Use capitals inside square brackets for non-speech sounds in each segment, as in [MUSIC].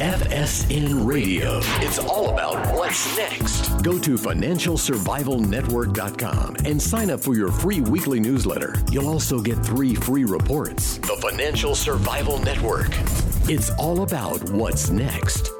FSN Radio. It's all about what's next. Go to financialsurvivalnetwork.com and sign up for your free weekly newsletter. You'll also get three free reports. The Financial Survival Network. It's all about what's next.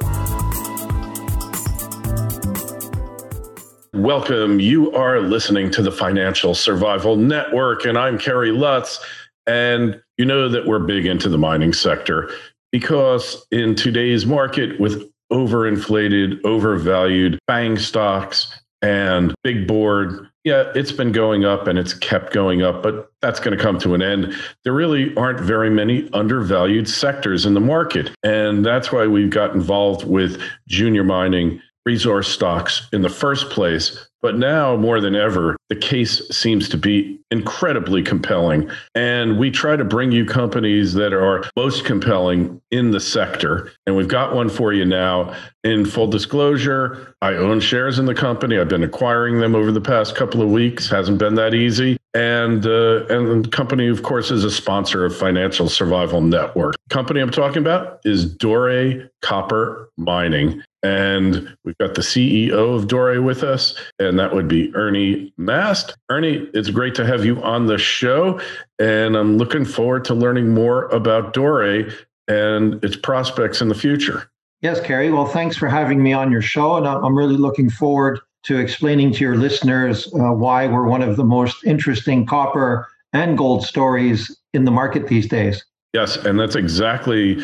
Welcome. You are listening to the Financial Survival Network, and I'm Kerry Lutz. And you know that we're big into the mining sector because in today's market with overinflated, overvalued FANG stocks and big board, yeah, it's been going up and it's kept going up, but that's going to come to an end. There really aren't very many undervalued sectors in the market. And that's why we've got involved with junior mining resource stocks in the first place but now, more than ever, the case seems to be incredibly compelling. And we try to bring you companies that are most compelling in the sector. And we've got one for you now. In full disclosure, I own shares in the company. I've been acquiring them over the past couple of weeks. Hasn't been that easy. And uh, and the company, of course, is a sponsor of Financial Survival Network. Company I'm talking about is Dore Copper Mining. And we've got the CEO of Dore with us, and that would be Ernie Mast. Ernie, it's great to have you on the show, and I'm looking forward to learning more about Dore and its prospects in the future. Yes, Kerry. Well, thanks for having me on your show, and I'm really looking forward to explaining to your listeners uh, why we're one of the most interesting copper and gold stories in the market these days. Yes, and that's exactly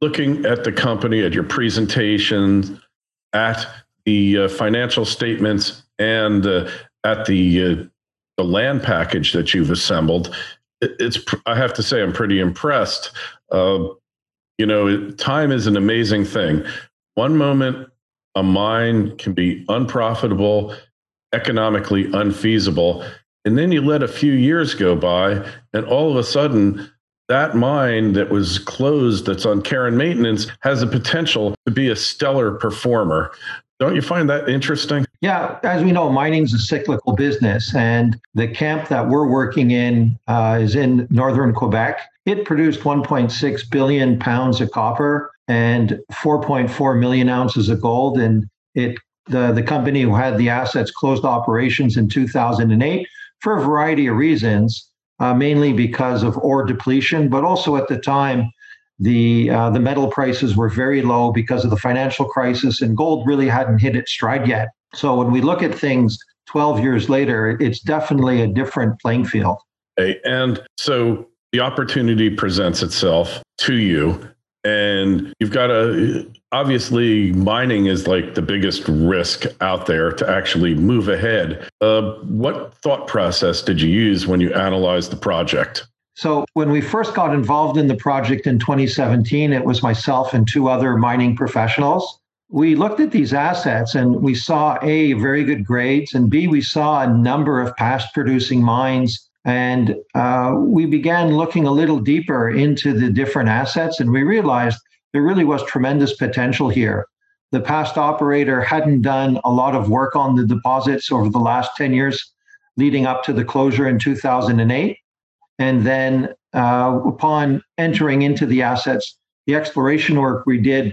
looking at the company, at your presentation, at the uh, financial statements, and uh, at the uh, the land package that you've assembled, it's I have to say I'm pretty impressed. Uh, you know, time is an amazing thing. One moment a mine can be unprofitable, economically unfeasible, and then you let a few years go by, and all of a sudden that mine that was closed that's on care and maintenance has the potential to be a stellar performer. Don't you find that interesting? Yeah, as we know, mining is a cyclical business, and the camp that we're working in uh, is in northern Quebec. It produced 1.6 billion pounds of copper and 4.4 million ounces of gold, and it the the company who had the assets closed operations in 2008 for a variety of reasons uh, mainly because of ore depletion, but also at the time, the uh, the metal prices were very low because of the financial crisis, and gold really hadn't hit its stride yet. So when we look at things 12 years later, it's definitely a different playing field. And so the opportunity presents itself to you and you've got to obviously mining is like the biggest risk out there to actually move ahead. Uh, what thought process did you use when you analyzed the project? So when we first got involved in the project in 2017 it was myself and two other mining professionals. We looked at these assets and we saw a very good grades and b we saw a number of past producing mines and uh, we began looking a little deeper into the different assets, and we realized there really was tremendous potential here. The past operator hadn't done a lot of work on the deposits over the last 10 years leading up to the closure in 2008. And then, uh, upon entering into the assets, the exploration work we did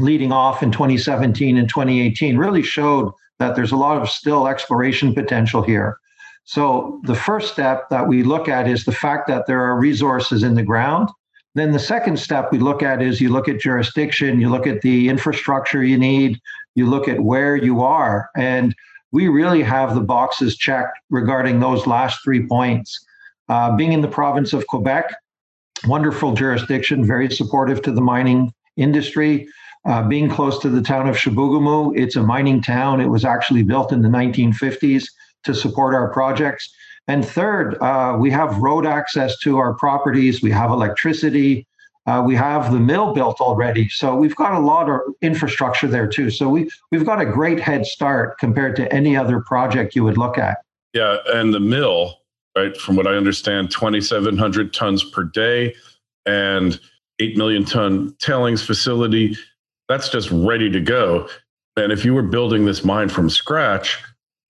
leading off in 2017 and 2018 really showed that there's a lot of still exploration potential here. So the first step that we look at is the fact that there are resources in the ground. Then the second step we look at is you look at jurisdiction, you look at the infrastructure you need, you look at where you are. And we really have the boxes checked regarding those last three points. Uh, being in the province of Quebec, wonderful jurisdiction, very supportive to the mining industry. Uh, being close to the town of Chibougamau, it's a mining town. It was actually built in the 1950s to support our projects. And third, uh, we have road access to our properties, we have electricity, uh, we have the mill built already. So we've got a lot of infrastructure there too. So we, we've got a great head start compared to any other project you would look at. Yeah. And the mill, right, from what I understand, 2,700 tons per day and 8 million ton tailings facility. That's just ready to go. And if you were building this mine from scratch,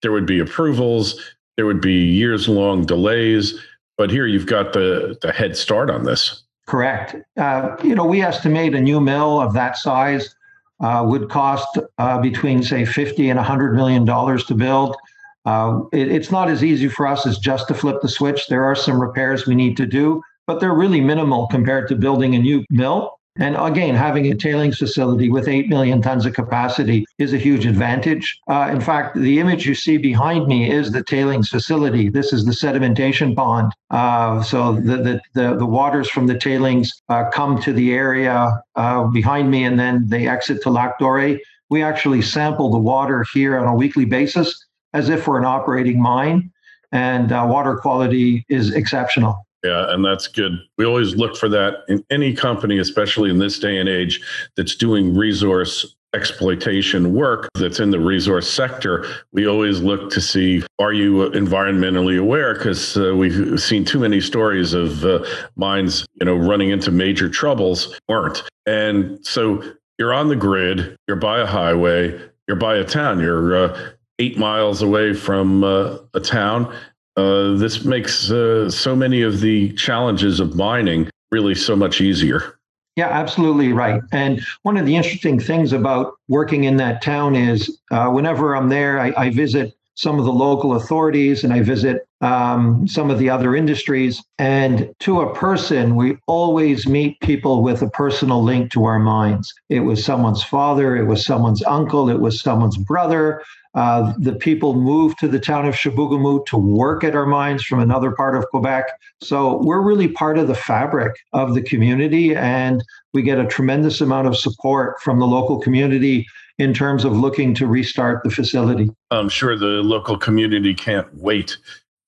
there would be approvals, there would be years long delays. But here you've got the, the head start on this. Correct. Uh, you know, we estimate a new mill of that size uh, would cost uh, between, say, 50 and 100 million dollars to build. Uh, it, it's not as easy for us as just to flip the switch. There are some repairs we need to do, but they're really minimal compared to building a new mill. And again, having a tailings facility with 8 million tons of capacity is a huge advantage. Uh, in fact, the image you see behind me is the tailings facility. This is the sedimentation pond. Uh, so the, the, the, the, waters from the tailings uh, come to the area uh, behind me and then they exit to Lac Doré. We actually sample the water here on a weekly basis as if we're an operating mine, and uh, water quality is exceptional. Yeah, and that's good. We always look for that in any company, especially in this day and age, that's doing resource exploitation work that's in the resource sector. We always look to see are you environmentally aware? Because uh, we've seen too many stories of uh, mines, you know, running into major troubles weren't. And so you're on the grid, you're by a highway, you're by a town, you're uh, eight miles away from uh, a town uh, this makes uh, so many of the challenges of mining really so much easier. Yeah, absolutely right. And one of the interesting things about working in that town is uh, whenever I'm there, I, I, visit some of the local authorities and I visit um, some of the other industries. And to a person, we always meet people with a personal link to our mines. It was someone's father, it was someone's uncle, it was someone's brother, uh, the people moved to the town of Chibougamau to work at our mines from another part of Quebec. So we're really part of the fabric of the community, and we get a tremendous amount of support from the local community in terms of looking to restart the facility. I'm sure the local community can't wait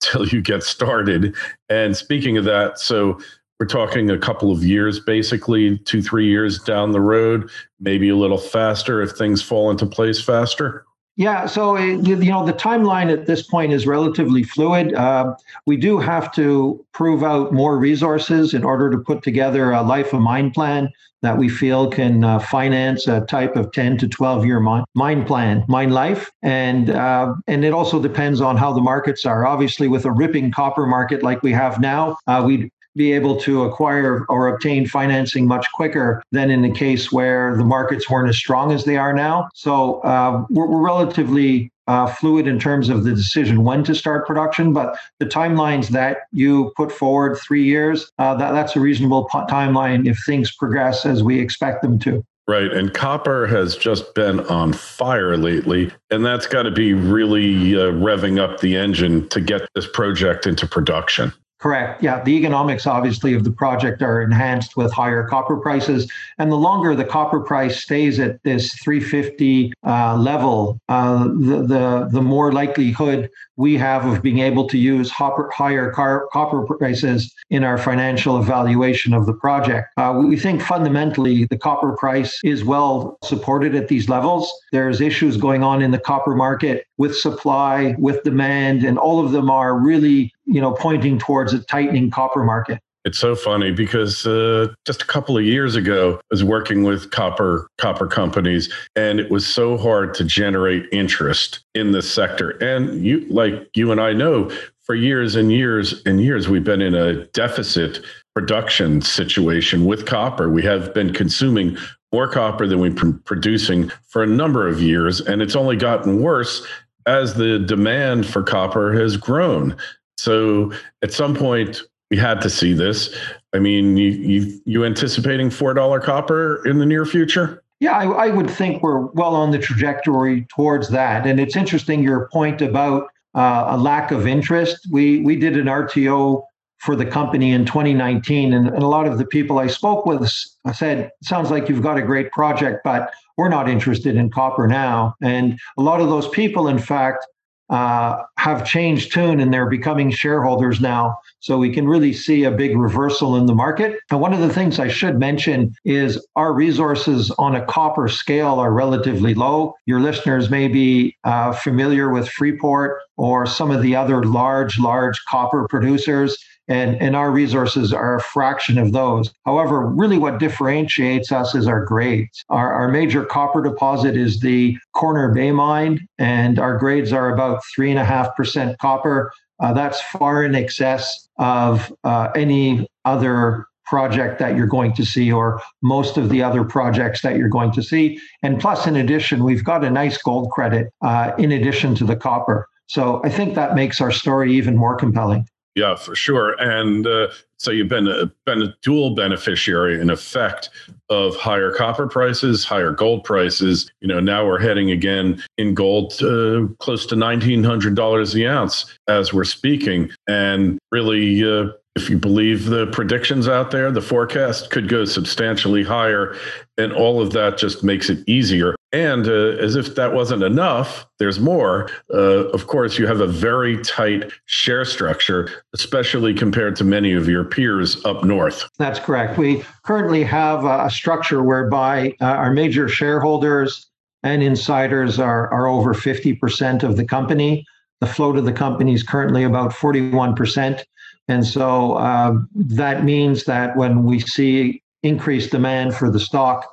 till you get started. And speaking of that, so we're talking a couple of years, basically two, three years down the road, maybe a little faster if things fall into place faster. Yeah, so uh, you know the timeline at this point is relatively fluid. Uh, we do have to prove out more resources in order to put together a life of mine plan that we feel can uh, finance a type of 10 to 12 year mine, mine plan, mine life, and uh, and it also depends on how the markets are. Obviously, with a ripping copper market like we have now, uh, we be able to acquire or obtain financing much quicker than in the case where the markets weren't as strong as they are now. So uh, we're, we're, relatively uh, fluid in terms of the decision when to start production, but the timelines that you put forward, three years, uh, that, that's a reasonable p- timeline if things progress as we expect them to. Right. And copper has just been on fire lately. And that's got to be really uh, revving up the engine to get this project into production. Correct. Yeah. The economics, obviously, of the project are enhanced with higher copper prices. And the longer the copper price stays at this 350 uh, level, uh, the, the, the more likelihood we have of being able to use hopper, higher car, copper prices in our financial evaluation of the project. Uh, we think fundamentally the copper price is well supported at these levels. There's issues going on in the copper market with supply, with demand, and all of them are really, you know, pointing towards a tightening copper market. It's so funny because uh, just a couple of years ago, I was working with copper copper companies, and it was so hard to generate interest in this sector. And you, like you and I know, for years and years and years, we've been in a deficit production situation with copper. We have been consuming more copper than we've been producing for a number of years, and it's only gotten worse as the demand for copper has grown. So at some point, we had to see this. I mean, you you, you anticipating four dollar copper in the near future? Yeah, I, I, would think we're well on the trajectory towards that. And it's interesting your point about uh, a lack of interest. We we did an RTO for the company in 2019, and, and a lot of the people I spoke with said, "Sounds like you've got a great project, but we're not interested in copper now." And a lot of those people, in fact, uh, have changed tune and they're becoming shareholders now. So we can really see a big reversal in the market. And one of the things I should mention is our resources on a copper scale are relatively low. Your listeners may be uh, familiar with Freeport or some of the other large, large copper producers and, and our resources are a fraction of those. However, really what differentiates us is our grades. Our, our major copper deposit is the Corner Bay mine, and our grades are about 3.5% copper. Uh, that's far in excess of uh, any other project that you're going to see or most of the other projects that you're going to see. And plus, in addition, we've got a nice gold credit uh, in addition to the copper. So I think that makes our story even more compelling. Yeah, for sure. And uh, so you've been a, been a dual beneficiary in effect of higher copper prices, higher gold prices. You know, now we're heading again in gold uh, close to $1,900 the ounce as we're speaking. And really, uh, if you believe the predictions out there, the forecast could go substantially higher. And all of that just makes it easier. And uh, as if that wasn't enough, there's more. Uh, of course, you have a very tight share structure, especially compared to many of your peers up north. That's correct. We currently have a structure whereby uh, our major shareholders and insiders are, are over 50% of the company. The float of the company is currently about 41%. And so uh, that means that when we see increased demand for the stock,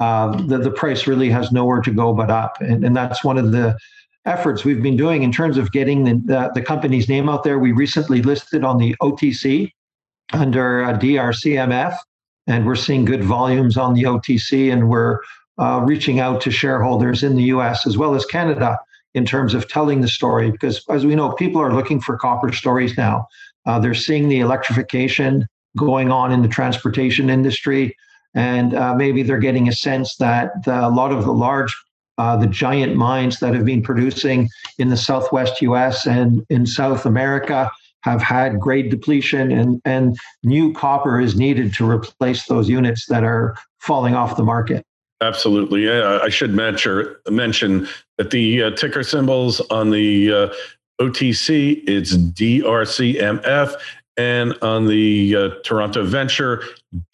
uh, the, the price really has nowhere to go but up. And, and that's one of the efforts we've been doing in terms of getting the, the, the company's name out there. We recently listed on the OTC under uh, DRCMF, and we're seeing good volumes on the OTC, and we're uh, reaching out to shareholders in the US as well as Canada in terms of telling the story. Because as we know, people are looking for copper stories now. Uh, they're seeing the electrification going on in the transportation industry, and uh, maybe they're getting a sense that the, a lot of the large, uh, the giant mines that have been producing in the Southwest U.S. and in South America have had grade depletion, and and new copper is needed to replace those units that are falling off the market. Absolutely. Yeah, I should mention mention that the uh, ticker symbols on the uh, OTC, it's DRCMF, and on the uh, Toronto Venture,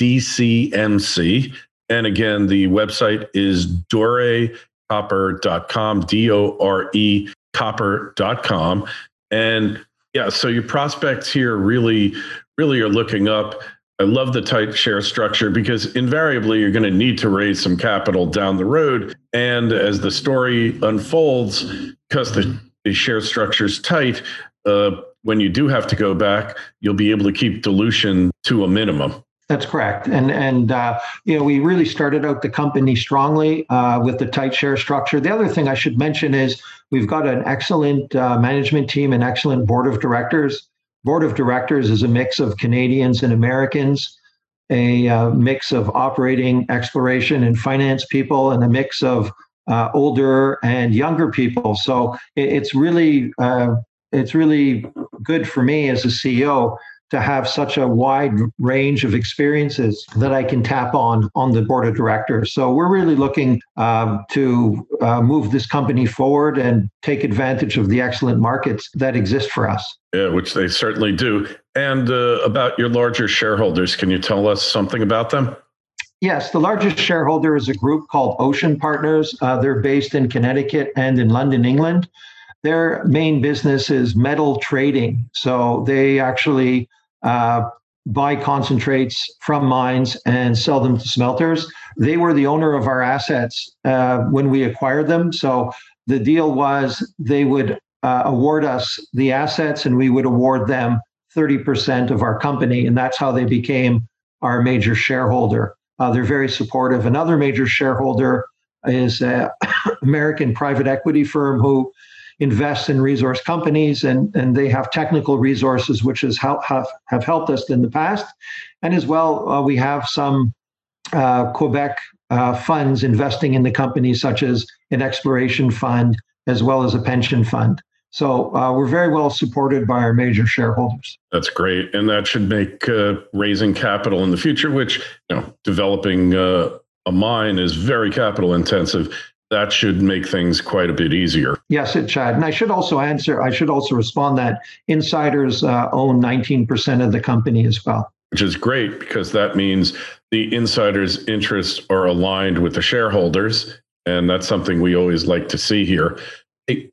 DCMC. And again, the website is dorecopper.com, D O R E copper.com. And yeah, so your prospects here really, really are looking up. I love the tight share structure because invariably you're going to need to raise some capital down the road. And as the story unfolds, because the the share structure is tight, uh, when you do have to go back, you'll be able to keep dilution to a minimum. That's correct, and and uh, you know we really started out the company strongly uh, with the tight share structure. The other thing I should mention is we've got an excellent uh, management team, and excellent board of directors. Board of directors is a mix of Canadians and Americans, a uh, mix of operating, exploration, and finance people, and a mix of uh, older and younger people. So it, it's really uh, it's really good for me as a CEO to have such a wide range of experiences that I can tap on on the board of directors. So we're really looking um, to uh, move this company forward and take advantage of the excellent markets that exist for us. Yeah, which they certainly do. And uh, about your larger shareholders, can you tell us something about them? Yes, the largest shareholder is a group called Ocean Partners. Uh, they're based in Connecticut and in London, England. Their main business is metal trading. So they actually uh, buy concentrates from mines and sell them to smelters. They were the owner of our assets uh, when we acquired them. So the deal was they would uh, award us the assets and we would award them 30% of our company. And that's how they became our major shareholder. Uh, they're very supportive. Another major shareholder is an [COUGHS] American private equity firm who invests in resource companies and, and they have technical resources, which has help, have, have helped us in the past. And as well, uh, we have some uh, Quebec uh, funds investing in the company, such as an exploration fund as well as a pension fund. So uh, we're very well supported by our major shareholders. That's great, and that should make uh, raising capital in the future, which you know, developing uh, a mine is very capital intensive. That should make things quite a bit easier. Yes, it should. And I should also answer. I should also respond that insiders uh, own 19% of the company as well. Which is great because that means the insiders' interests are aligned with the shareholders, and that's something we always like to see here.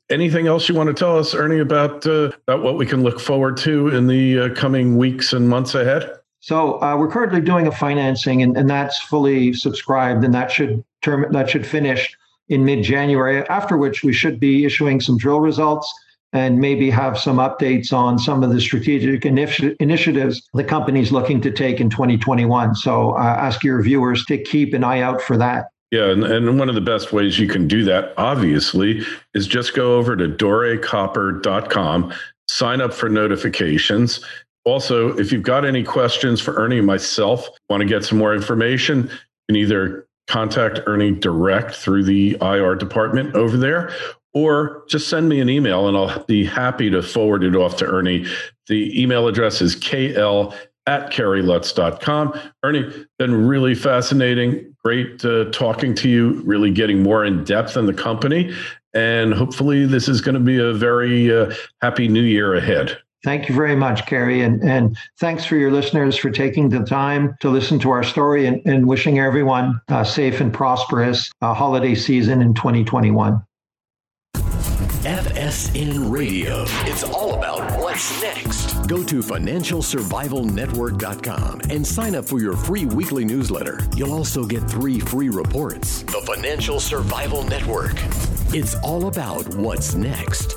Anything else you want to tell us, Ernie, about uh, about what we can look forward to in the uh, coming weeks and months ahead? So uh, we're currently doing a financing, and, and that's fully subscribed, and that should term that should finish in mid-January. After which we should be issuing some drill results and maybe have some updates on some of the strategic initi- initiatives the company's looking to take in 2021. So uh, ask your viewers to keep an eye out for that. Yeah, and, and one of the best ways you can do that, obviously, is just go over to dorecopper.com, sign up for notifications. Also, if you've got any questions for Ernie and myself, want to get some more information, you can either contact Ernie direct through the IR department over there, or just send me an email and I'll be happy to forward it off to Ernie. The email address is kl at kerrylutz.com. Ernie, been really fascinating. Great uh, talking to you, really getting more in depth in the company. And hopefully, this is going to be a very uh, happy new year ahead. Thank you very much, Kerry. And, and thanks for your listeners for taking the time to listen to our story and, and wishing everyone a safe and prosperous uh, holiday season in 2021. FSN Radio. It's all about what's next. Go to financialsurvivalnetwork.com and sign up for your free weekly newsletter. You'll also get three free reports. The Financial Survival Network. It's all about what's next.